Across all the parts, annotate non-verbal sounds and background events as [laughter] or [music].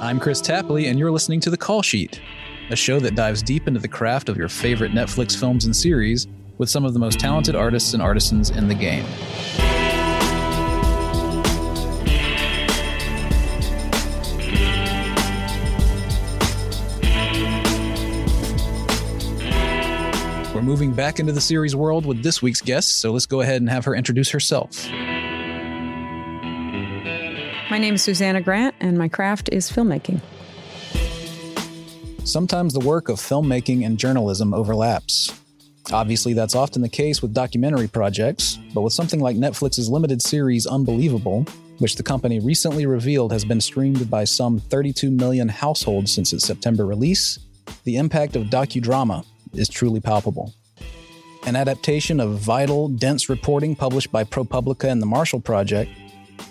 I'm Kris Tapley, and you're listening to The Call Sheet, a show that dives deep into the craft of your favorite Netflix films and series with some of the most talented artists and artisans in the game. We're moving back into the series world with this week's guest, so let's go ahead and have her introduce herself. My name is Susannah Grant, and my craft is filmmaking. Sometimes the work of filmmaking and journalism overlaps. Obviously, that's often the case with documentary projects, but with something like Netflix's limited series Unbelievable, which the company recently revealed has been streamed by some 32 million households since its September release, the impact of docudrama is truly palpable. An adaptation of vital, dense reporting published by ProPublica and the Marshall Project,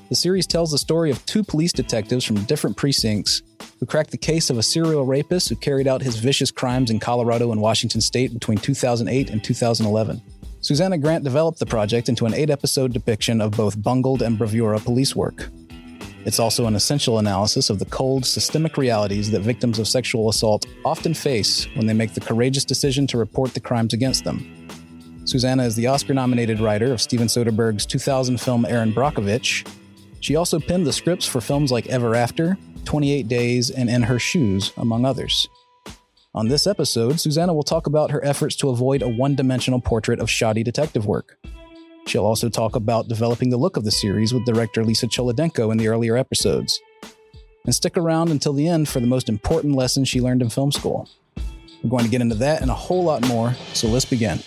the series tells the story of two police detectives from different precincts who cracked the case of a serial rapist who carried out his vicious crimes in Colorado and Washington state between 2008 and 2011. Susannah Grant developed the project into an eight episode depiction of both bungled and bravura police work. It's also an essential analysis of the cold, systemic realities that victims of sexual assault often face when they make the courageous decision to report the crimes against them. Susannah is the Oscar nominated writer of Steven Soderbergh's 2000 film Erin Brockovich. She also penned the scripts for films like Ever After, 28 Days, and In Her Shoes, among others. On this episode, Susannah will talk about her efforts to avoid a one dimensional portrait of shoddy detective work. She'll also talk about developing the look of the series with director Lisa Cholodenko in the earlier episodes. And stick around until the end for the most important lesson she learned in film school. We're going to get into that and a whole lot more, so let's begin.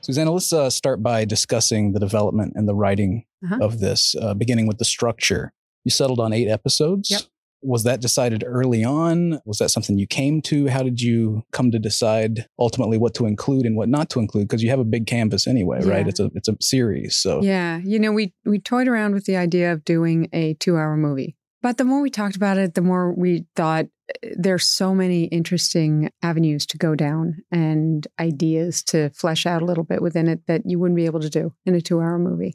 Susannah, let's uh, start by discussing the development and the writing uh-huh. of this, uh, beginning with the structure. You settled on eight episodes. Yep. Was that decided early on? Was that something you came to? How did you come to decide ultimately what to include and what not to include? Because you have a big canvas anyway, yeah. right? It's a it's a series. So yeah, you know, we we toyed around with the idea of doing a two hour movie, but the more we talked about it, the more we thought there's so many interesting avenues to go down and ideas to flesh out a little bit within it that you wouldn't be able to do in a two hour movie.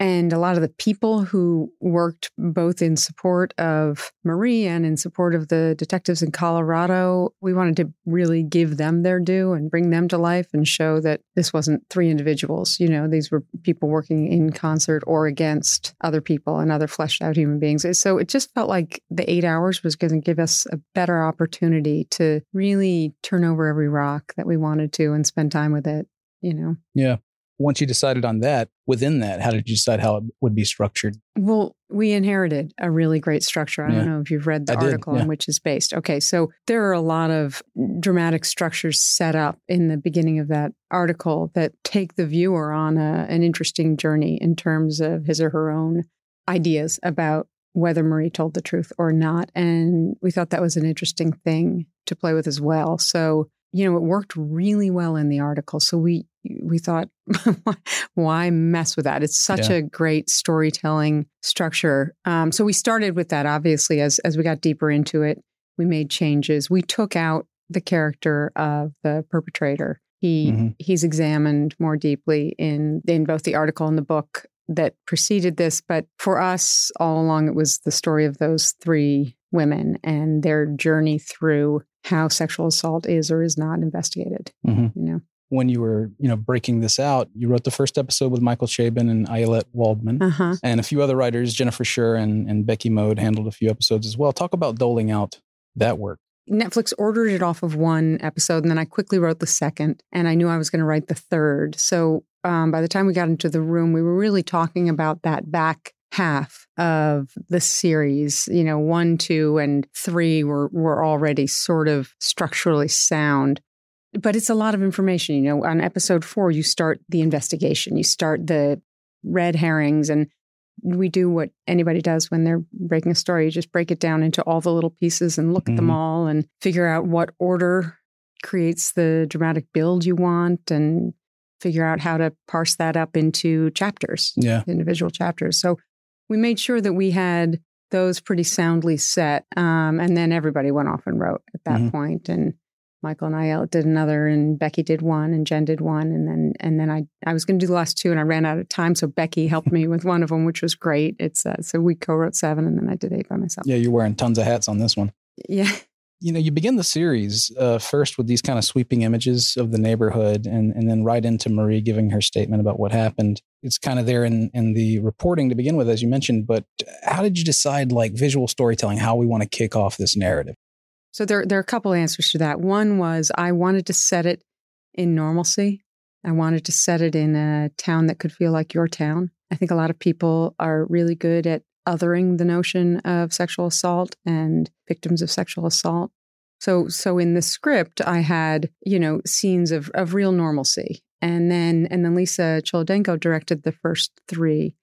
And a lot of the people who worked both in support of Marie and in support of the detectives in Colorado, we wanted to really give them their due and bring them to life and show that this wasn't three individuals. You know, these were people working in concert or against other people and other fleshed out human beings. So it just felt like the eight hours was going to give us a better opportunity to really turn over every rock that we wanted to and spend time with it you know? Yeah once you decided on that, within that, how did you decide how it would be structured? Well, we inherited a really great structure. I yeah. don't know if you've read the I article did, yeah. on which is based. Okay, so there are a lot of dramatic structures set up in the beginning of that article that take the viewer on a, an interesting journey in terms of his or her own ideas about whether Marie told the truth or not. And we thought that was an interesting thing to play with as well. So, you know, it worked really well in the article. So we we thought, [laughs] why mess with that? It's such yeah. a great storytelling structure. Um, so we started with that. Obviously, as as we got deeper into it, we made changes. We took out the character of the perpetrator. He mm-hmm. he's examined more deeply in in both the article and the book that preceded this. But for us, all along, it was the story of those three women and their journey through how sexual assault is or is not investigated. Mm-hmm. You know when you were, you know, breaking this out, you wrote the first episode with Michael Chabon and Ayelet Waldman, uh-huh. and a few other writers, Jennifer Schuur and, and Becky Mode, handled a few episodes as well. Talk about doling out that work. Netflix ordered it off of one episode, and then I quickly wrote the second, and I knew I was going to write the third. So um, by the time we got into the room, we were really talking about that back half of the series. You know, one, two, and three were were already sort of structurally sound but it's a lot of information. You know, on episode four, you start the investigation, you start the red herrings, and we do what anybody does when they're breaking a story. You just break it down into all the little pieces and look mm-hmm. at them mm-hmm. all and figure out what order creates the dramatic build you want and figure out how to parse that up into chapters, yeah. individual chapters. So we made sure that we had those pretty soundly set. Um, and then everybody went off and wrote at that mm-hmm. point. And Michael and I did another, and Becky did one, and Jen did one, and then and then I I was going to do the last two, and I ran out of time, so Becky helped me with one of them, which was great. It's uh, so we co-wrote seven, and then I did eight by myself. Yeah, you're wearing tons of hats on this one. Yeah. You know, you begin the series uh, first with these kind of sweeping images of the neighborhood, and and then right into Marie giving her statement about what happened. It's kind of there in in the reporting to begin with, as you mentioned. But how did you decide, like visual storytelling, how we want to kick off this narrative? So there, there are a couple answers to that. One was I wanted to set it in normalcy. I wanted to set it in a town that could feel like your town. I think a lot of people are really good at othering the notion of sexual assault and victims of sexual assault. So, so in the script, I had you know scenes of of real normalcy, and then and then Lisa Cholodenko directed the first three,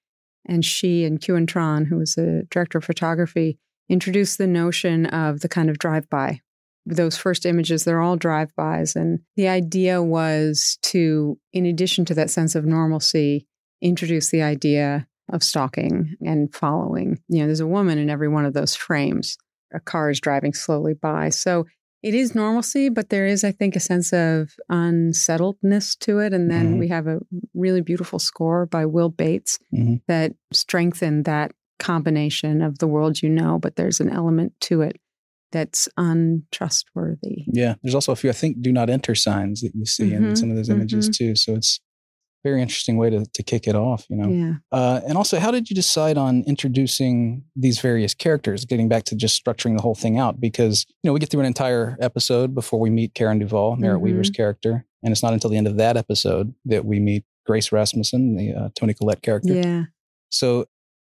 and she and Quyen Tran, who was the director of photography, introduced the notion of the kind of drive by. Those first images, they're all drive bys. And the idea was to, in addition to that sense of normalcy, introduce the idea of stalking and following. You know, there's a woman in every one of those frames. A car is driving slowly by. So it is normalcy, but there is, I think, a sense of unsettledness to it. And then mm-hmm. we have a really beautiful score by Will Bates mm-hmm. that strengthened that combination of the world you know, but there's an element to it that's untrustworthy. Yeah. There's also a few, I think, do not enter signs that you see mm-hmm. in some of those images mm-hmm. too. So it's a very interesting way to, to kick it off, you know? Yeah. Uh, and also, how did you decide on introducing these various characters, getting back to just structuring the whole thing out? Because, you know, we get through an entire episode before we meet Karen Duvall, Merritt mm-hmm. Wever's character. And it's not until the end of that episode that we meet Grace Rasmussen, the uh, Toni Collette character. Yeah. So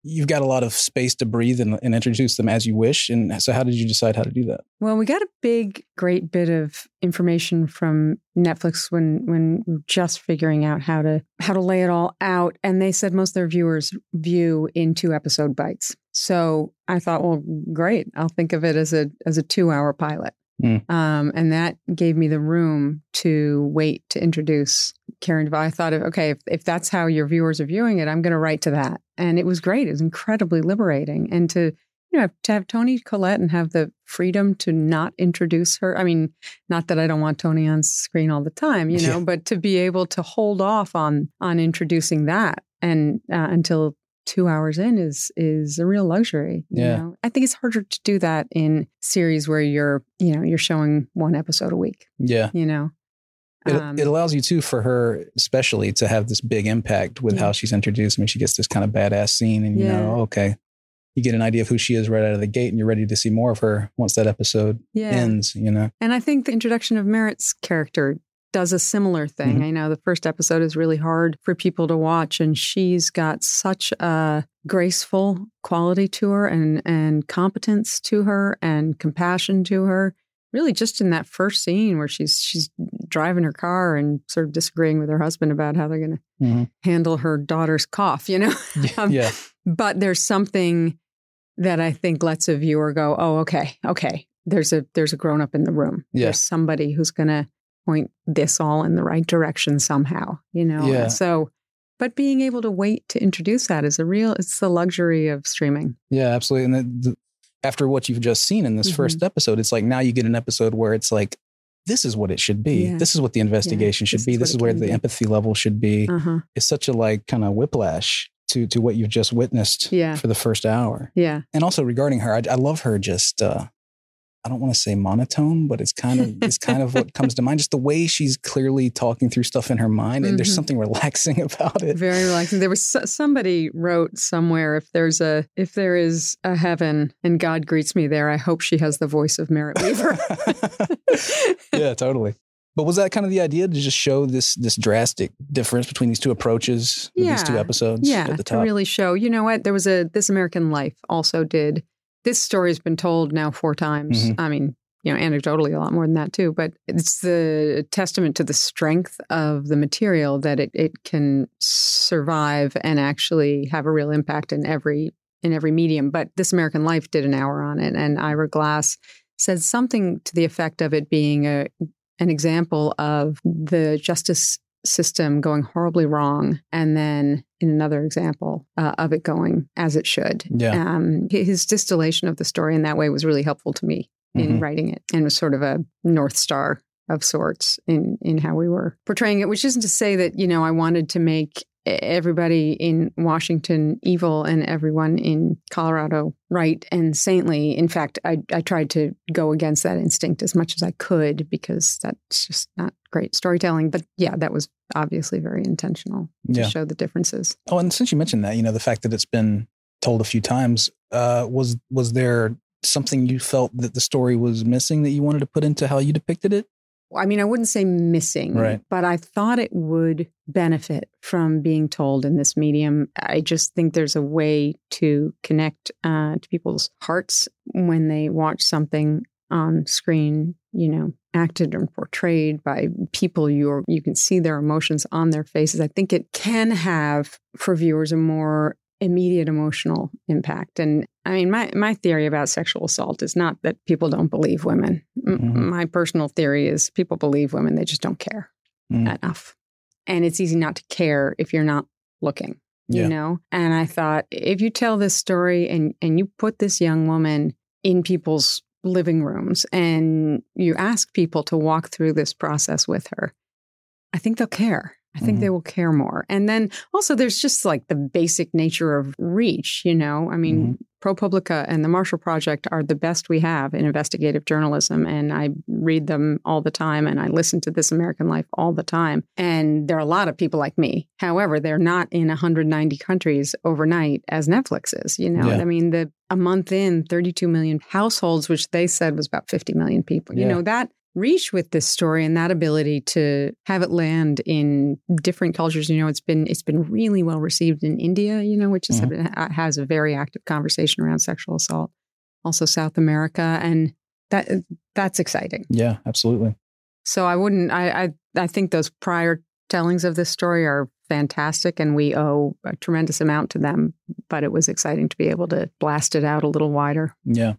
you've got a lot of space to breathe and, and, introduce them as you wish. And so, how did you decide how to do that? Well, we got a big, great bit of information from Netflix when when we just figuring out how to how to lay it all out, and they said most of their viewers view in two episode bites. So I thought, well, great. I'll think of it as a as a two hour pilot. Mm. Um, and that gave me the room to wait to introduce Karen. I thought, of, okay, if, if that's how your viewers are viewing it, I'm going to write to that. And it was great. It was incredibly liberating. And to, you know, to have Toni Collette and have the freedom to not introduce her. I mean, not that I don't want Toni on screen all the time, you know, yeah. but to be able to hold off on on introducing that and uh, until two hours in is is a real luxury. yeah. Know? I think it's harder to do that in series where you're, you know, you're showing one episode a week. Yeah. You know. It, um, it allows you too for her especially to have this big impact with yeah. how she's introduced. I mean, she gets this kind of badass scene and you yeah. know, okay, you get an idea of who she is right out of the gate and you're ready to see more of her once that episode yeah. ends, you know. And I think the introduction of Merritt's character does a similar thing. Mm-hmm. I know the first episode is really hard for people to watch, and she's got such a graceful quality to her and and competence to her and compassion to her. Really, just in that first scene where she's she's driving her car and sort of disagreeing with her husband about how they're going to mm-hmm. handle her daughter's cough, you know. [laughs] um, yeah. But there's something that I think lets a viewer go, "Oh, okay, okay." There's a there's a grown up in the room. Yeah. There's somebody who's going to point this all in the right direction somehow, you know? Yeah. So, but being able to wait to introduce that is a real, it's the luxury of streaming. Yeah, absolutely. And the, the, after what you've just seen in this mm-hmm. first episode, it's like now you get an episode where it's like, this is what it should be. Yeah. This is what the investigation yeah. should this be. Is this is where the be. empathy level should be. Uh-huh. It's such a like kind of whiplash to to what you've just witnessed yeah. for the first hour. Yeah. And also regarding her, I, I love her just uh, I don't want to say monotone, but it's kind of it's kind of what [laughs] comes to mind. Just the way she's clearly talking through stuff in her mind, and mm-hmm. there's something relaxing [laughs] about it. Very relaxing. There was somebody wrote somewhere if there's a if there is a heaven and God greets me there, I hope she has the voice of Merritt Wever. [laughs] yeah, totally. But was that kind of the idea to just show this this drastic difference between these two approaches, yeah. these two episodes? Yeah, at the top? to really show. You know what? There was a This American Life also did this story has been told now four times. Mm-hmm. I mean, you know, anecdotally, a lot more than that too. But it's the testament to the strength of the material that it, it can survive and actually have a real impact in every in every medium. But This American Life did an hour on it, and Ira Glass said something to the effect of it being a an example of the justice system going horribly wrong, and then in another example uh, of it going as it should. Yeah. Um, his distillation of the story in that way was really helpful to me in mm-hmm. writing it, and was sort of a north star of sorts in in how we were portraying it which isn't to say that you know I wanted to make everybody in Washington evil and everyone in Colorado right and saintly. In fact, I, I tried to go against that instinct as much as I could because that's just not great storytelling. But yeah, that was obviously very intentional to yeah. show the differences. Oh, and since you mentioned that, you know, the fact that it's been told a few times, uh, was was there something you felt that the story was missing that you wanted to put into how you depicted it? I mean, I wouldn't say missing, right. but I thought it would benefit from being told in this medium. I just think there's a way to connect uh, to people's hearts when they watch something on screen, you know, acted and portrayed by people you you can see their emotions on their faces. I think it can have for viewers a more immediate emotional impact. And I mean, my, my theory about sexual assault is not that people don't believe women. Mm-hmm. my personal theory is people believe women, they just don't care mm. enough. And it's easy not to care if you're not looking, you yeah. know? And I thought, if you tell this story and, and you put this young woman in people's living rooms and you ask people to walk through this process with her, I think they'll care. I think mm-hmm. they will care more. And then also, there's just like the basic nature of reach, you know? I mean, mm-hmm. ProPublica and the Marshall Project are the best we have in investigative journalism. And I read them all the time and I listen to This American Life all the time. And there are a lot of people like me. However, they're not in 190 countries overnight as Netflix is, you know? Yeah. I mean, the a month in, 32 million households, which they said was about 50 million people. Yeah. You know, that reach with this story and that ability to have it land in different cultures. You know it's been it's been really well received in india you know which is, mm-hmm. has a very active conversation around sexual assault also south america and that that's exciting. Yeah absolutely. So i wouldn't i i, I think those prior tellings of this story are fantastic and we owe a tremendous amount to them but it was exciting to be able to blast it out a little wider. Yeah.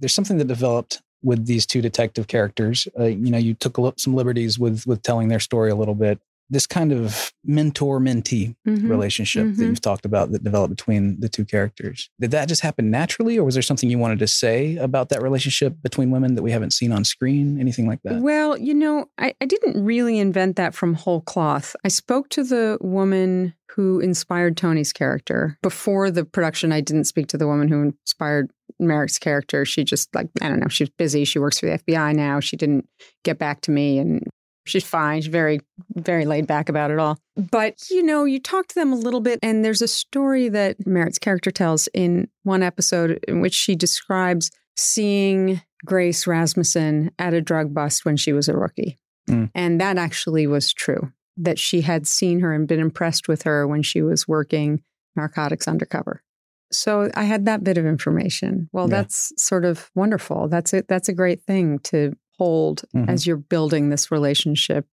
There's something that developed with these two detective characters. Uh, you know, you took some liberties with with telling their story a little bit. This kind of mentor mentee mm-hmm. relationship mm-hmm. that you've talked about that developed between the two characters. Did that just happen naturally, or was there something you wanted to say about that relationship between women that we haven't seen on screen? Anything like that? Well, you know, I, I didn't really invent that from whole cloth. I spoke to the woman who inspired Toni's character. Before the production, I didn't speak to the woman who inspired Merritt's character, she just like, I don't know, she's busy. She works for the FBI now. She didn't get back to me and she's fine. She's very, very laid back about it all. But, you know, you talk to them a little bit, and there's a story that Merritt's character tells in one episode in which she describes seeing Grace Rasmussen at a drug bust when she was a rookie. Mm. And that actually was true, that she had seen her and been impressed with her when she was working narcotics undercover. So I had that bit of information. Well, yeah. that's sort of wonderful. That's it. That's a great thing to hold mm-hmm. as you're building this relationship.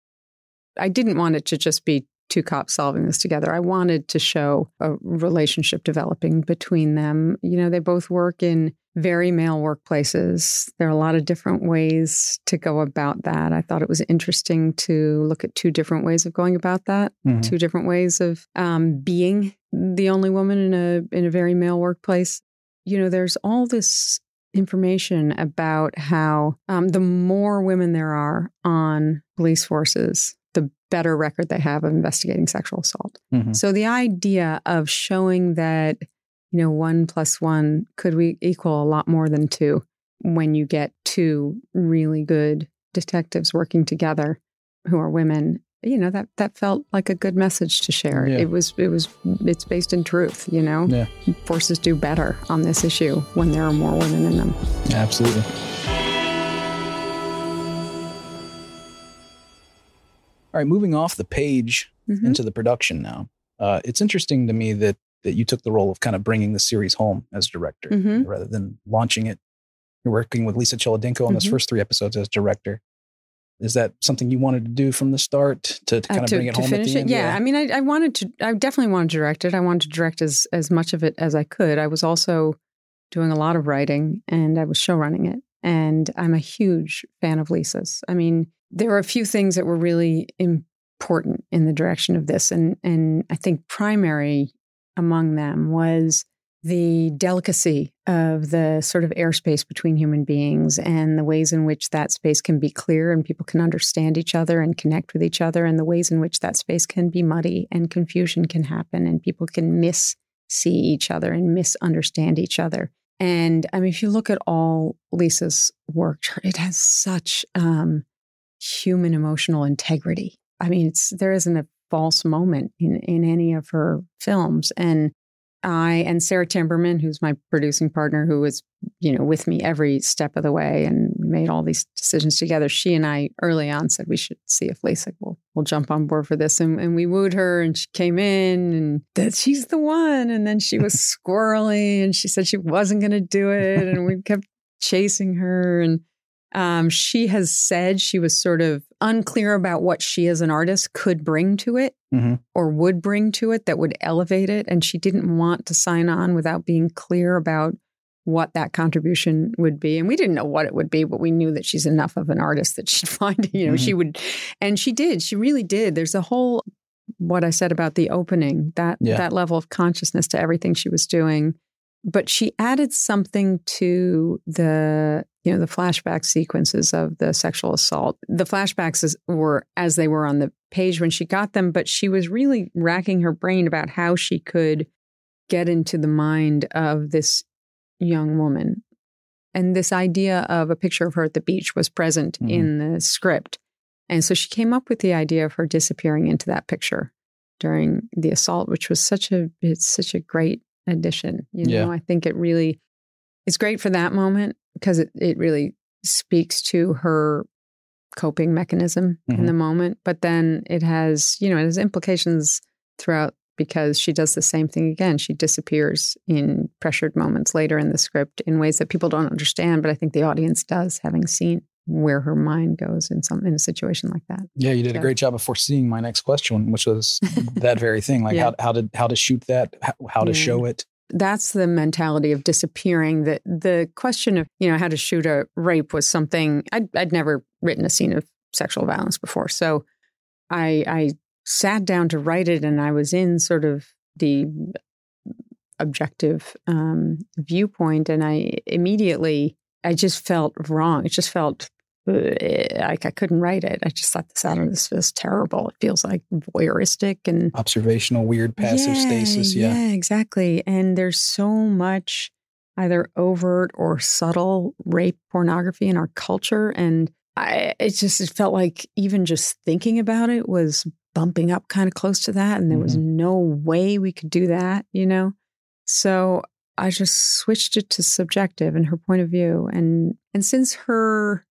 I didn't want it to just be two cops solving this together. I wanted to show a relationship developing between them. You know, they both work in very male workplaces. There are a lot of different ways to go about that. I thought it was interesting to look at two different ways of going about that, mm-hmm. two different ways of um, being the only woman in a in a very male workplace. You know, there's all this information about how um, the more women there are on police forces, the better record they have of investigating sexual assault. Mm-hmm. So the idea of showing that you know, one plus one could we equal a lot more than two when you get two really good detectives working together who are women. You know that that felt like a good message to share. Yeah. It was it was it's based in truth. You know, yeah. forces do better on this issue when there are more women in them. Absolutely. All right, moving off the page mm-hmm. into the production now. Uh, it's interesting to me that that you took the role of kind of bringing the series home as director mm-hmm. rather than launching it. You're working with Lisa Cholodenko on mm-hmm. those first three episodes as director. Is that something you wanted to do from the start to, to kind uh, of bring it home at the end? Yeah. yeah. I mean, I, I, wanted to. I definitely wanted to direct it. I wanted to direct as as much of it as I could. I was also doing a lot of writing, and I was show running it. And I'm a huge fan of Lisa's. I mean, there were a few things that were really important in the direction of this, and and I think primary among them was the delicacy of the sort of airspace between human beings and the ways in which that space can be clear and people can understand each other and connect with each other, and the ways in which that space can be muddy and confusion can happen and people can miss see each other and misunderstand each other. And I mean, if you look at all Lisa's work, it has such um, human emotional integrity. I mean, it's there isn't a false moment in in any of her films, and I and Sarah Timberman, who's my producing partner, who was, you know, with me every step of the way and made all these decisions together. She and I early on said we should see if Lisa will will jump on board for this. And, and we wooed her and she came in and that she's the one. And then she was [laughs] squirrely and she said she wasn't gonna do it. And we kept chasing her. And um, she has said she was sort of unclear about what she as an artist could bring to it mm-hmm. or would bring to it that would elevate it. And she didn't want to sign on without being clear about what that contribution would be. And we didn't know what it would be, but we knew that she's enough of an artist that she'd [laughs] find, you know, mm-hmm. she would, and she did. She really did. There's a whole, what I said about the opening, that, yeah. that level of consciousness to everything she was doing but she added something to the you know the flashback sequences of the sexual assault the flashbacks were as they were on the page when she got them but she was really racking her brain about how she could get into the mind of this young woman and this idea of a picture of her at the beach was present mm-hmm. in the script and so she came up with the idea of her disappearing into that picture during the assault which was such a it's such a great addition. You know, yeah. I think it really is great for that moment because it, it really speaks to her coping mechanism mm-hmm. in the moment. But then it has, you know, it has implications throughout because she does the same thing again. She disappears in pressured moments later in the script in ways that people don't understand, but I think the audience does, having seen where her mind goes in some in a situation like that. Yeah, you did so. a great job of foreseeing my next question, which was that very thing. Like [laughs] yeah. how how to how to shoot that, how, how to yeah. show it. That's the mentality of disappearing. That the question of you know how to shoot a rape was something I'd, I'd never written a scene of sexual violence before, so I I sat down to write it, and I was in sort of the objective um, viewpoint, and I immediately I just felt wrong. It just felt like I couldn't write it. I just thought this out of this feels terrible. It feels like voyeuristic and observational, weird passive yeah, stasis. Yeah. yeah, exactly. And there's so much either overt or subtle rape pornography in our culture, and I it just it felt like even just thinking about it was bumping up kind of close to that, and there mm-hmm. was no way we could do that. You know, so I just switched it to subjective and her point of view, and and since her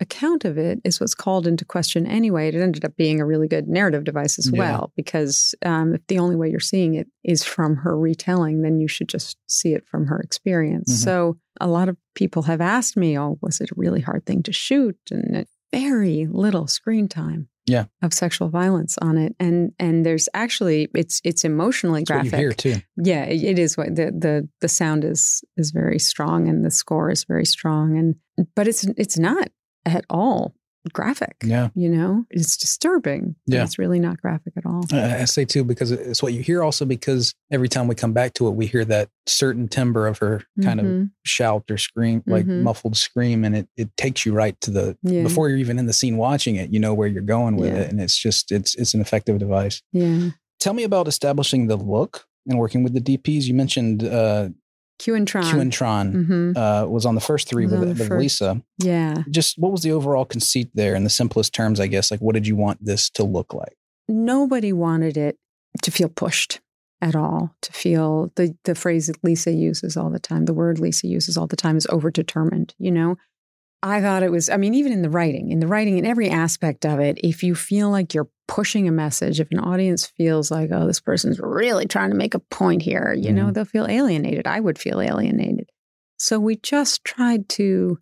account of it is what's called into question anyway, it ended up being a really good narrative device as yeah. well. Because um, if the only way you're seeing it is from her retelling, then you should just see it from her experience. Mm-hmm. So a lot of people have asked me, "Oh, was it a really hard thing to shoot?" And very little screen time. Yeah. Of sexual violence on it, and and there's actually it's it's emotionally That's graphic. Too. Yeah, it is what the the the sound is is very strong, and the score is very strong, and but it's it's not at all graphic. Yeah. You know, it's disturbing. Yeah. It's really not graphic at all. I say too, because it's what you hear also because every time we come back to it, we hear that certain timbre of her kind mm-hmm. of shout or scream, like mm-hmm. muffled scream. And it, it takes you right to the, yeah. before you're even in the scene watching it, you know where you're going with yeah. it. And it's just, it's, it's an effective device. Yeah. Tell me about establishing the look and working with the DPs. You mentioned uh, Quyen Tran. Q and Tron mm-hmm. uh, was on the first three with, with Lisa. Yeah. Just what was the overall conceit there in the simplest terms, I guess? Like, what did you want this to look like? Nobody wanted it to feel pushed at all, to feel the, the phrase that Lisa uses all the time, the word Lisa uses all the time is overdetermined, you know? I thought it was, I mean, even in the writing, in the writing, in every aspect of it, if you feel like you're pushing a message, if an audience feels like, oh, this person's really trying to make a point here, you mm-hmm. know, they'll feel alienated. I would feel alienated. So we just tried to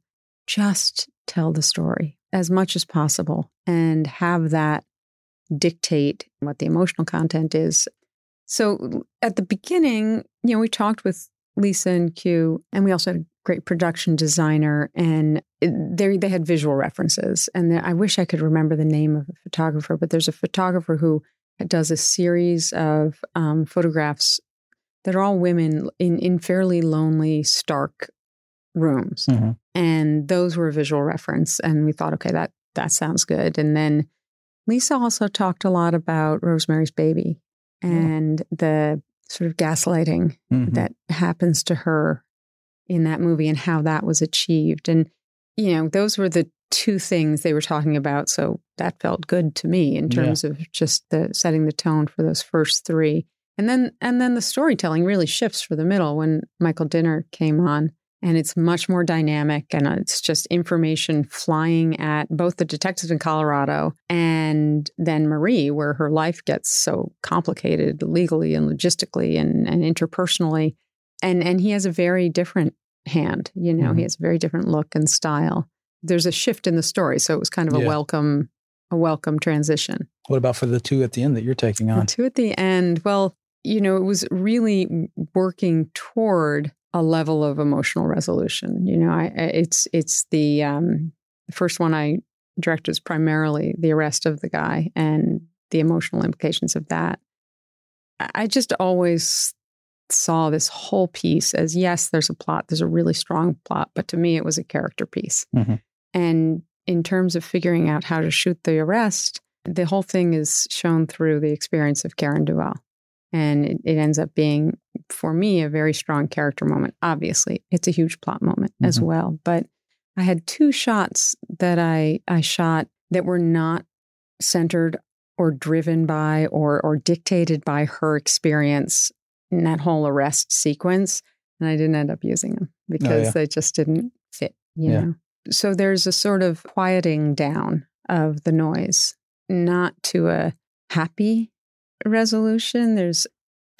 just tell the story as much as possible and have that dictate what the emotional content is. So at the beginning, you know, we talked with Lisa and Q, and we also had great production designer, and they they had visual references. And I wish I could remember the name of a photographer, but there's a photographer who does a series of um, photographs that are all women in, in fairly lonely, stark rooms. Mm-hmm. And those were a visual reference. And we thought, okay, that that sounds good. And then Lisa also talked a lot about Rosemary's Baby and the sort of gaslighting mm-hmm. that happens to her in that movie and how that was achieved. And, you know, those were the two things they were talking about. So that felt good to me in terms yeah. of just the setting the tone for those first three. And then and then the storytelling really shifts for the middle when Michael Dinner came on and it's much more dynamic and uh, it's just information flying at both the detectives in Colorado and then Marie, where her life gets so complicated legally and logistically and, and interpersonally. And and he has a very different hand, you know, mm-hmm. he has a very different look and style. There's a shift in the story. So it was kind of yeah. a welcome, a welcome transition. What about for the two at the end that you're taking on? The two at the end, well, you know, it was really working toward a level of emotional resolution. You know, I, it's it's the um, the first one I directed is primarily the arrest of the guy and the emotional implications of that. I just always saw this whole piece as yes, there's a plot, there's a really strong plot, but to me, it was a character piece. Mm-hmm. And in terms of figuring out how to shoot the arrest, the whole thing is shown through the experience of Karen Duvall. And it, it, ends up being, for me, a very strong character moment. Obviously, it's a huge plot moment mm-hmm. as well. But I had two shots that I, I shot that were not centered or driven by or, or dictated by her experience in that whole arrest sequence. And I didn't end up using them because oh, yeah. they just didn't fit, you yeah. know. So there's a sort of quieting down of the noise, not to a happy resolution, there's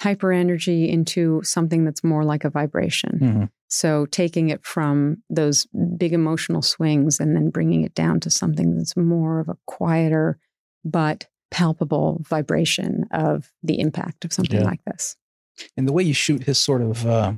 hyper energy into something that's more like a vibration. Mm-hmm. So taking it from those big emotional swings and then bringing it down to something that's more of a quieter but palpable vibration of the impact of something yeah. like this. And the way you shoot his sort of uh,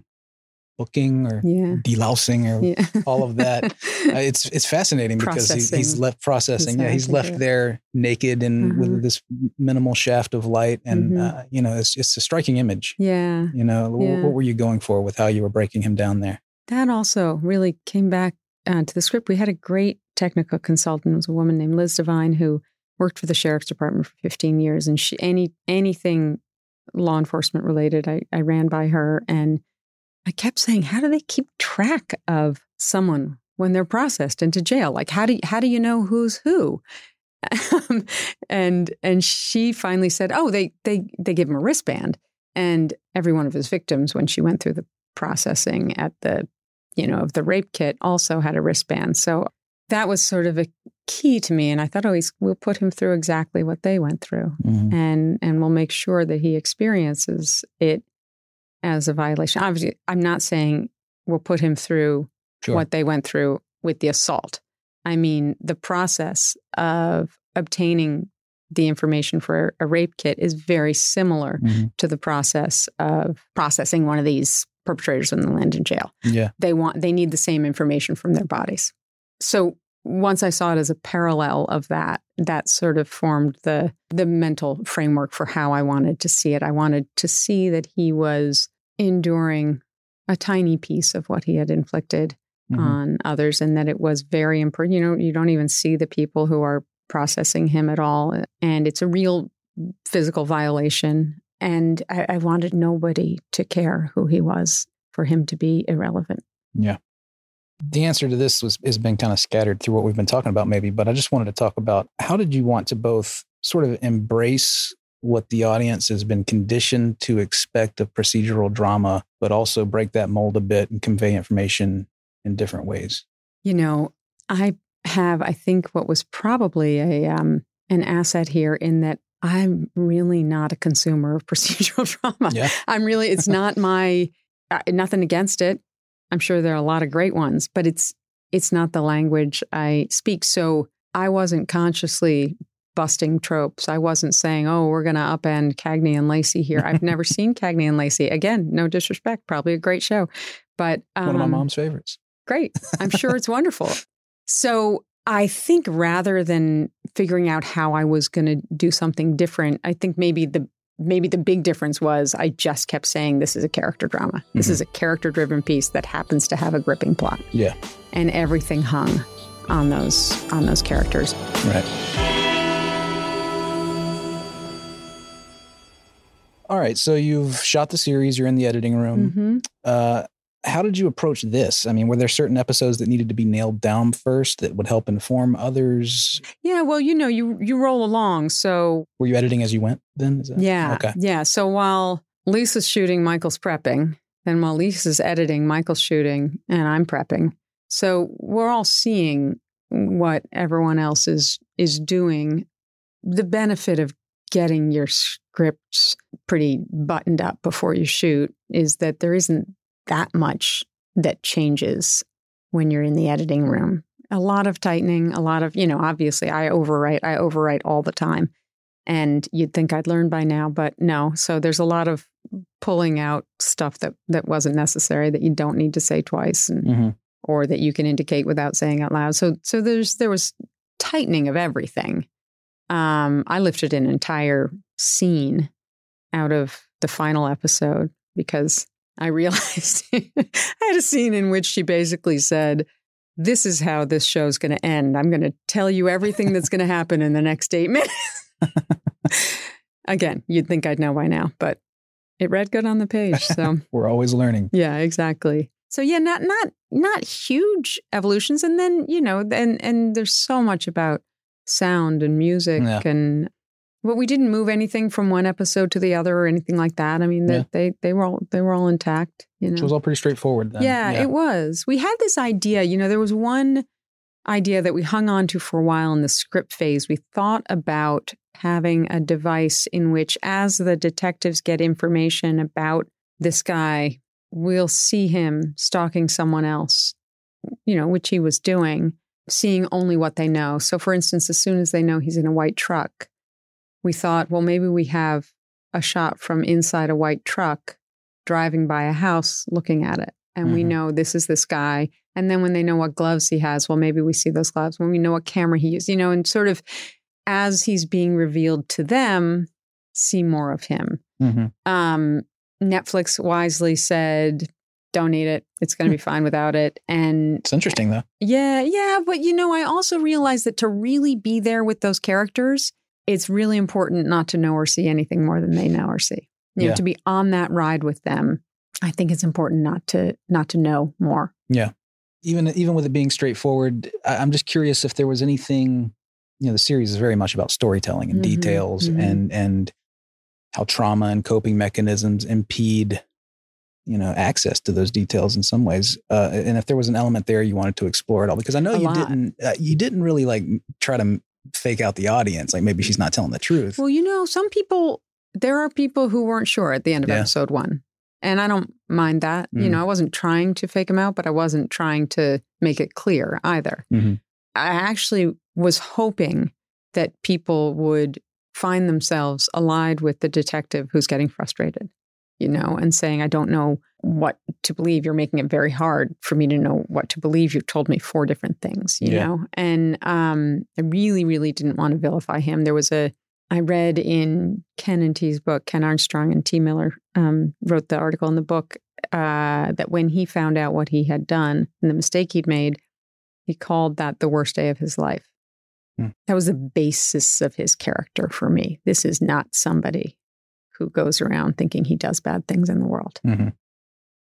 booking or yeah. delousing or yeah. all of that. [laughs] uh, it's it's fascinating because he, he's left processing. yeah, he's left there naked and mm-hmm. with this minimal shaft of light, and mm-hmm. uh, you know, it's it's a striking image. Yeah, you know, yeah. what were you going for with how you were breaking him down there? That also really came back uh, to the script. We had a great technical consultant. It was a woman named Liz Devine who worked for the sheriff's department for 15 years, and she any anything law enforcement related, I, I ran by her and I kept saying, how do they keep track of someone when they're processed into jail? Like, how do you, how do you know who's who? [laughs] and and she finally said, "Oh, they they they give him a wristband." And every one of his victims, when she went through the processing at the, you know, of the rape kit, also had a wristband. So that was sort of a key to me. And I thought, oh, we'll put him through exactly what they went through, mm-hmm. and and we'll make sure that he experiences it as a violation. Obviously, I'm not saying we'll put him through sure. what they went through with the assault. I mean, the process of obtaining the information for a rape kit is very similar mm-hmm. to the process of processing one of these perpetrators when they land in jail. Yeah. They want they need the same information from their bodies. So once I saw it as a parallel of that, that sort of formed the the mental framework for how I wanted to see it. I wanted to see that he was enduring a tiny piece of what he had inflicted mm-hmm. on others and that it was very important. You know, you don't even see the people who are processing him at all. And it's a real physical violation. And I, I wanted nobody to care who he was for him to be irrelevant. Yeah. The answer to this was has been kind of scattered through what we've been talking about, maybe, but I just wanted to talk about how did you want to both sort of embrace what the audience has been conditioned to expect of procedural drama, but also break that mold a bit and convey information in different ways? You know, I have, I think, what was probably a um, an asset here in that I'm really not a consumer of [laughs] procedural drama. Yeah. I'm really, it's not my, uh, nothing against it. I'm sure there are a lot of great ones, but it's it's not the language I speak. So I wasn't consciously busting tropes. I wasn't saying, oh, we're going to upend Cagney and Lacey here. I've never [laughs] seen Cagney and Lacey. Again, no disrespect, probably a great show. But um, one of my um, mom's favorites. Great. I'm sure it's [laughs] wonderful. So I think rather than figuring out how I was going to do something different, I think maybe the maybe the big difference was I just kept saying this is a character drama. This mm-hmm. is a character driven piece that happens to have a gripping plot. Yeah. And everything hung on those on those characters. Right. All right, so you've shot the series. You're in the editing room. Mm-hmm. Uh, how did you approach this? I mean, were there certain episodes that needed to be nailed down first that would help inform others? Yeah, well, you know, you you roll along. So were you editing as you went then? That, yeah, okay. yeah. So while Lisa's shooting, Michael's prepping, and while Lisa's editing, Michael's shooting, and I'm prepping. So we're all seeing what everyone else is is doing. The benefit of getting your scripts pretty buttoned up before you shoot is that there isn't that much that changes when you're in the editing room. A lot of tightening, a lot of, you know, obviously I overwrite, I overwrite all the time. And you'd think I'd learn by now, but no. So there's a lot of pulling out stuff that that wasn't necessary that you don't need to say twice and mm-hmm. or that you can indicate without saying out loud. So so there's there was tightening of everything. Um, I lifted an entire scene out of the final episode because I realized [laughs] I had a scene in which she basically said, This is how this show's going to end. I'm going to tell you everything that's going to happen in the next eight minutes. [laughs] Again, you'd think I'd know by now, but it read good on the page. So [laughs] we're always learning. Yeah, exactly. So yeah, not not not huge evolutions, and then you know, and and there's so much about sound and music yeah. and but we didn't move anything from one episode to the other or anything like that. I mean, they yeah. they, they were all they were all intact. You know, it was all pretty straightforward. Then. Yeah, yeah, it was. We had this idea. You know, there was one idea that we hung on to for a while in the script phase. We thought about having a device in which, as the detectives get information about this guy, we'll see him stalking someone else. You know, which he was doing, seeing only what they know. So, for instance, as soon as they know he's in a white truck we thought, well, maybe we have a shot from inside a white truck driving by a house looking at it. And mm-hmm. we know this is this guy. And then when they know what gloves he has, well, maybe we see those gloves. When we know what camera he used, you know, and sort of as he's being revealed to them, see more of him. Mm-hmm. Um, Netflix wisely said, don't need it. It's going to be fine without it. And it's interesting though. Yeah. Yeah. But, you know, I also realized that to really be there with those characters, it's really important not to know or see anything more than they know or see. You yeah. know, to be on that ride with them. I think it's important not to not to know more. Yeah. Even even with it being straightforward, I'm just curious if there was anything, you know, the series is very much about storytelling and mm-hmm, details mm-hmm. and and how trauma and coping mechanisms impede you know access to those details in some ways uh, and if there was an element there you wanted to explore it all because i know a you lot. didn't uh, you didn't really like try to fake out the audience. Like maybe she's not telling the truth. Well, you know, some people, there are people who weren't sure at the end of yeah. episode one. And I don't mind that. Mm. You know, I wasn't trying to fake them out, but I wasn't trying to make it clear either. Mm-hmm. I actually was hoping that people would find themselves allied with the detective who's getting frustrated you know, and saying, I don't know what to believe. You're making it very hard for me to know what to believe. You've told me four different things, you yeah. know? And um, I really, really didn't want to vilify him. There was a, I read in Ken and T's book, Ken Armstrong and T. Miller um, wrote the article in the book uh, that when he found out what he had done and the mistake he'd made, he called that the worst day of his life. Hmm. That was the basis of his character for me. This is not somebody who goes around thinking he does bad things in the world. Mm-hmm.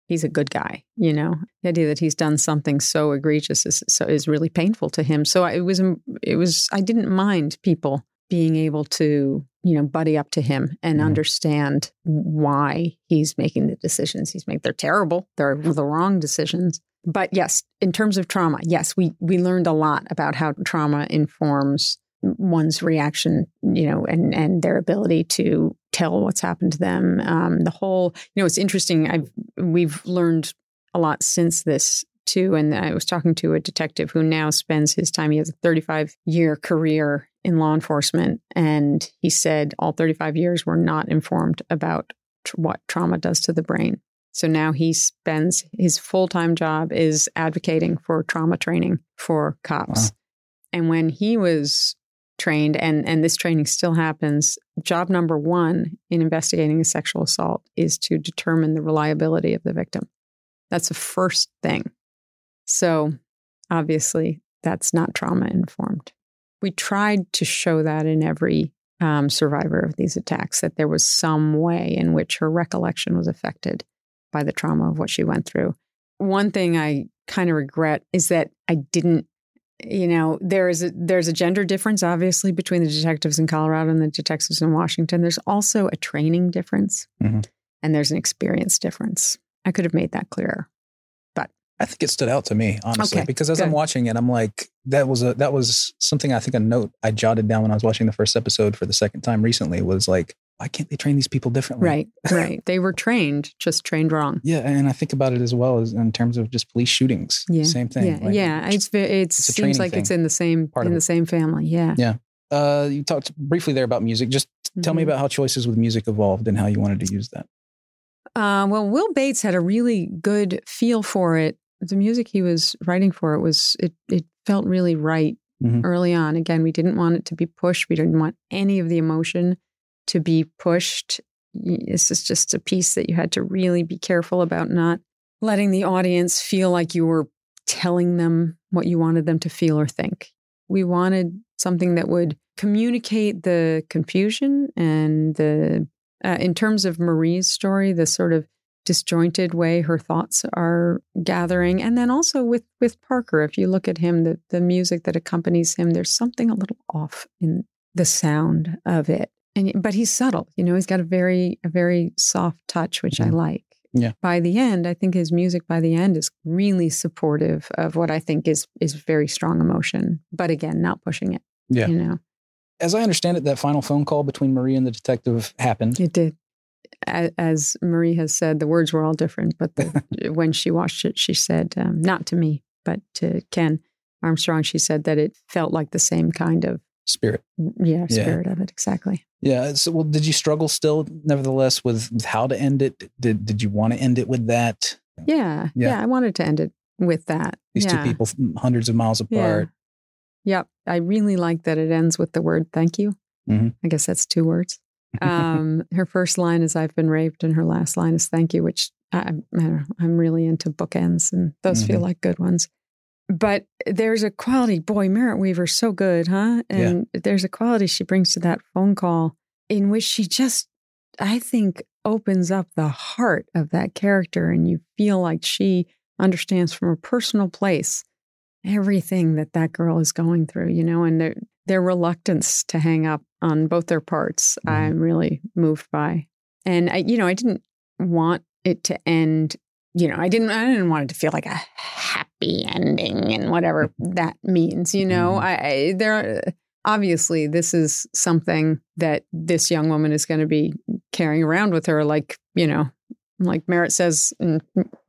He's a good guy, you know. The idea that he's done something so egregious is so is really painful to him. So it was it was I didn't mind people being able to you know buddy up to him and mm-hmm. understand why he's making the decisions he's made. They're terrible. They're the wrong decisions. But yes, in terms of trauma, yes, we we learned a lot about how trauma informs one's reaction, you know, and and their ability to tell what's happened to them. Um, the whole, you know, it's interesting. I've we've learned a lot since this too. And I was talking to a detective who now spends his time. He has a 35 year career in law enforcement, and he said all 35 years were not informed about tr- what trauma does to the brain. So now he spends his full time job is advocating for trauma training for cops. Wow. And when he was trained and and this training still happens job number 1 in investigating a sexual assault is to determine the reliability of the victim. That's the first thing. So obviously that's not trauma informed. We tried to show that in every um, survivor of these attacks that there was some way in which her recollection was affected by the trauma of what she went through. One thing i kind of regret is that i didn't you know there is a there's a gender difference obviously between the detectives in colorado and the detectives in washington there's also a training difference mm-hmm. and there's an experience difference i could have made that clearer but i think it stood out to me honestly okay, because as good. i'm watching it i'm like that was a that was something i think a note i jotted down when i was watching the first episode for the second time recently was like why can't they train these people differently? Right, right. They were trained, just trained wrong. Yeah, and I think about it as well as in terms of just police shootings. Yeah, same thing. Yeah, like, yeah. It's it it's seems like thing. it's in the same Part in the same family. Yeah, yeah. Uh, you talked briefly there about music. Just mm-hmm. tell me mm-hmm. about how choices with music evolved and how you wanted to use that. Uh, well, Will Bates had a really good feel for it. The music he was writing for it was it it felt really right mm-hmm. early on. Again, we didn't want it to be pushed. We didn't want any of the emotion to be pushed. This is just a piece that you had to really be careful about not letting the audience feel like you were telling them what you wanted them to feel or think. We wanted something that would communicate the confusion and the, uh, in terms of Marie's story, the sort of disjointed way her thoughts are gathering and then also with with Parker if you look at him the the music that accompanies him there's something a little off in the sound of it and but he's subtle you know he's got a very a very soft touch which mm-hmm. i like. Yeah. By the end i think his music by the end is really supportive of what i think is is very strong emotion but again not pushing it yeah. you know? As i understand it that final phone call between marie and the detective happened. It did. As marie has said the words were all different but the, [laughs] when she watched it she said um, not to me but to ken armstrong she said that it felt like the same kind of spirit. Yeah, spirit yeah. of it exactly. Yeah. So, well, did you struggle still, nevertheless, with, with how to end it? Did Did you want to end it with that? Yeah, yeah. Yeah. I wanted to end it with that. These yeah. two people, hundreds of miles apart. Yeah. Yep. I really like that it ends with the word "thank you." Mm-hmm. I guess that's two words. [laughs] Um, her first line is "I've been raped," and her last line is "thank you," which I, I am really into bookends, and those mm-hmm. feel like good ones but there's a quality boy merritt wever so good huh and yeah. there's a quality she brings to that phone call in which she just i think opens up the heart of that character and you feel like she understands from a personal place everything that that girl is going through you know and their their reluctance to hang up on both their parts mm-hmm. i'm really moved by and i you know i didn't want it to end you know, I didn't I didn't want it to feel like a happy ending and whatever that means. You know, mm-hmm. I, I there obviously this is something that this young woman is going to be carrying around with her, like you know, like Merritt says in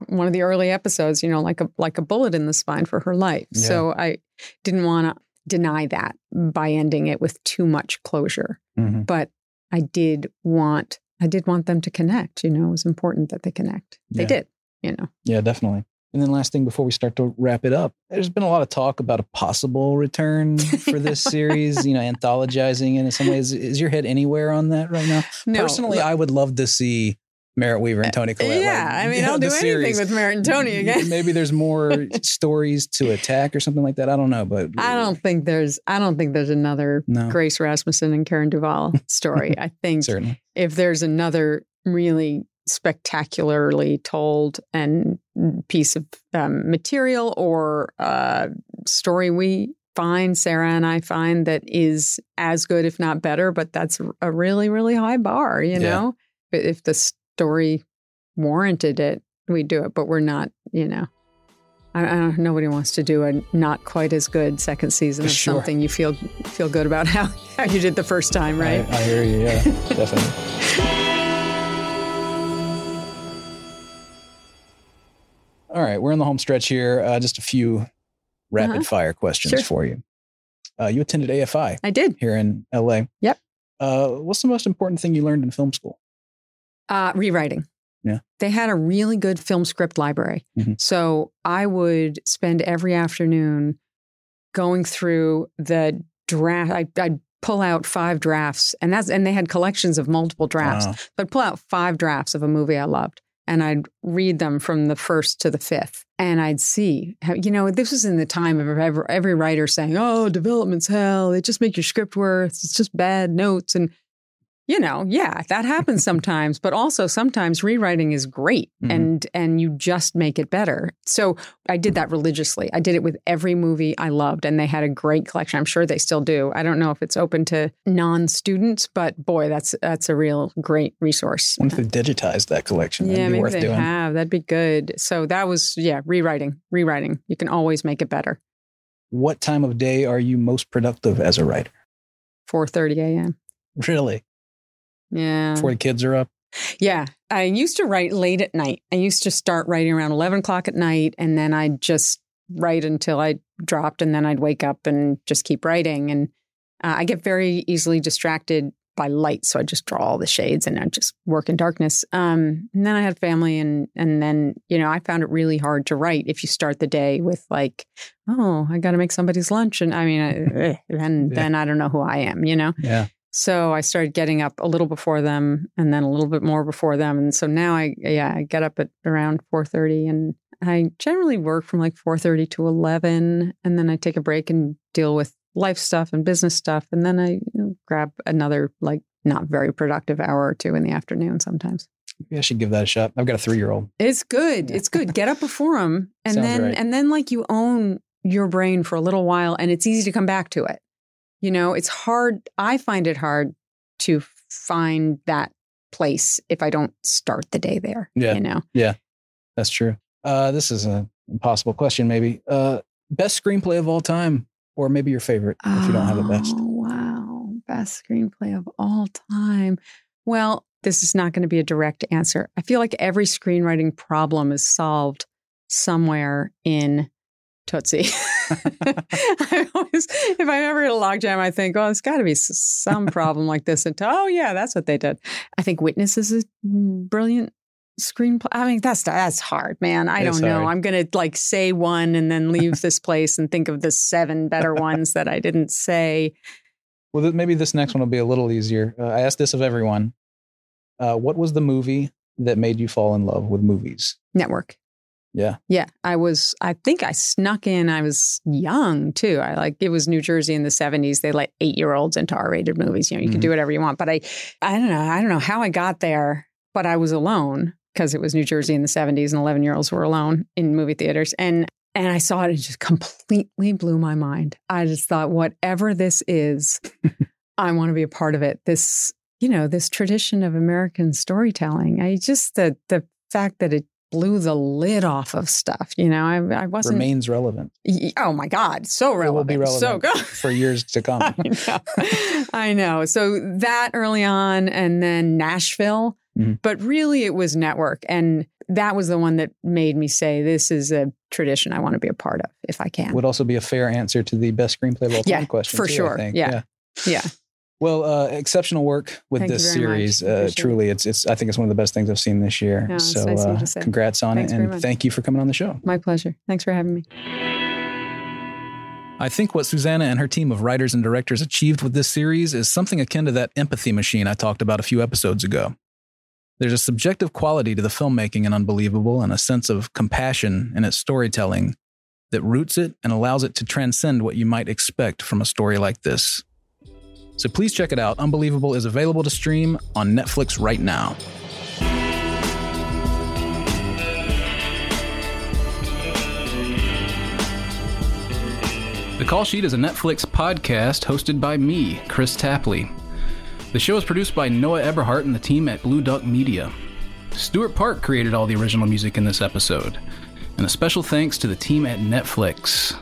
one of the early episodes, you know, like a like a bullet in the spine for her life. Yeah. So I didn't want to deny that by ending it with too much closure, mm-hmm. but I did want I did want them to connect. You know, it was important that they connect. They yeah. did you know. Yeah, definitely. And then last thing before we start to wrap it up, there's been a lot of talk about a possible return [laughs] for this series, you know, anthologizing in some ways. Is your head anywhere on that right now? No. Personally, I would love to see Merritt Wever and uh, Toni Collette. Yeah, like, I mean, I'll do anything with Merritt and Toni again. Maybe there's more [laughs] stories to attack or something like that. I don't know, but I don't think there's. I don't think there's another no. Grace Rasmussen and Karen Duvall story. [laughs] I think certainly if there's another really spectacularly told and piece of um, material or uh, story we find sarah and i find that is as good if not better but that's a really really high bar you know yeah. if the story warranted it we'd do it but we're not you know I, I don't, nobody wants to do a not quite as good second season of sure. something you feel feel good about [laughs] how, how you did the first time right i, I hear you yeah [laughs] definitely All right, we're in the home stretch here. Uh, just a few rapid uh-huh. fire questions sure. for you. Uh, you attended AFI. I did here in LA. Yep. Uh, what's the most important thing you learned in film school? Uh, rewriting. Yeah. They had a really good film script library. Mm-hmm. So I would spend every afternoon going through the draft. I, I'd pull out five drafts, and that's and they had collections of multiple drafts. Wow. But pull out five drafts of a movie I loved, and I'd read them from the first to the fifth, and I'd see, how, you know, this was in the time of every, every writer saying, "Oh, development's hell. They just make your script worse. It's just bad notes." And you know, yeah, that happens sometimes, but also sometimes rewriting is great mm-hmm. and and you just make it better. So I did that religiously. I did it with every movie I loved and they had a great collection. I'm sure they still do. I don't know if it's open to non-students, but boy, that's that's a real great resource. What if they digitized that collection? That'd yeah, maybe they doing. have. That'd be good. So that was yeah, rewriting. Rewriting. You can always make it better. What time of day are you most productive as a writer? 4:30 a.m. Really? Yeah. Before the kids are up. Yeah. I used to write late at night. I used to start writing around 11 o'clock at night and then I'd just write until I dropped and then I'd wake up and just keep writing. And uh, I get very easily distracted by light. So I just draw all the shades and I just work in darkness. Um, and then I had family and, and then, you know, I found it really hard to write if you start the day with like, oh, I got to make somebody's lunch. And I mean, I, [laughs] then, yeah. then I don't know who I am, you know? Yeah. So I started getting up a little before them and then a little bit more before them. And so now I yeah, I get up at around 4:30 and I generally work from like 4:30 to 11 and then I take a break and deal with life stuff and business stuff and then I you know, grab another like not very productive hour or two in the afternoon sometimes. Maybe I should give that a shot. I've got a 3-year-old. It's good. It's good. Get up before them [laughs] and then right. and then like you own your brain for a little while and it's easy to come back to it. You know, it's hard. I find it hard to find that place if I don't start the day there. Yeah. You know? Yeah. That's true. Uh, this is an impossible question, maybe. Uh, best screenplay of all time, or maybe your favorite if you don't have a best. Oh, wow. Best screenplay of all time. Well, this is not going to be a direct answer. I feel like every screenwriting problem is solved somewhere in Tootsie. [laughs] I always, if I ever hit a logjam, I think, oh, it's got to be some problem like this. And oh, yeah, that's what they did. I think Witness is a brilliant screenplay. I mean, that's that's hard, man. I don't know. I'm gonna like say one and then leave this place and think of the seven better ones that I didn't say. Well, maybe this next one will be a little easier. Uh, I asked this of everyone. Uh, what was the movie that made you fall in love with movies? Network. Yeah. Yeah. I was, I think I snuck in. I was young too. I like, it was New Jersey in the 70s. They let eight year olds into R rated movies. You know, you mm-hmm. can do whatever you want. But I, I don't know. I don't know how I got there, but I was alone because it was New Jersey in the 70s and 11 year olds were alone in movie theaters. And, and I saw it and just completely blew my mind. I just thought, whatever this is, [laughs] I want to be a part of it. This, you know, this tradition of American storytelling. I just, the, the fact that it blew the lid off of stuff. You know, I, I wasn't remains relevant. Oh my God, so relevant. It will be relevant so good. for years to [laughs] come. I know. I know. So that early on, and then Nashville, mm-hmm. but really it was Network, and that was the one that made me say this is a tradition I want to be a part of if I can. Would also be a fair answer to the best screenplay of all time yeah, question. For too, sure. Yeah. yeah. Yeah. Well, uh, exceptional work with Thank this series. Uh, truly, it's it's. I think it's one of the best things I've seen this year. Yeah, so, nice uh, congrats on Thanks it, and thank you for coming on the show. My pleasure. Thanks for having me. I think what Susannah and her team of writers and directors achieved with this series is something akin to that empathy machine I talked about a few episodes ago. There's a subjective quality to the filmmaking in Unbelievable and a sense of compassion in its storytelling that roots it and allows it to transcend what you might expect from a story like this. So please check it out. Unbelievable is available to stream on Netflix right now. The Call Sheet is a Netflix podcast hosted by me, Kris Tapley. The show is produced by Noah Eberhart and the team at Blue Duck Media. Stuart Park created all the original music in this episode. And a special thanks to the team at Netflix.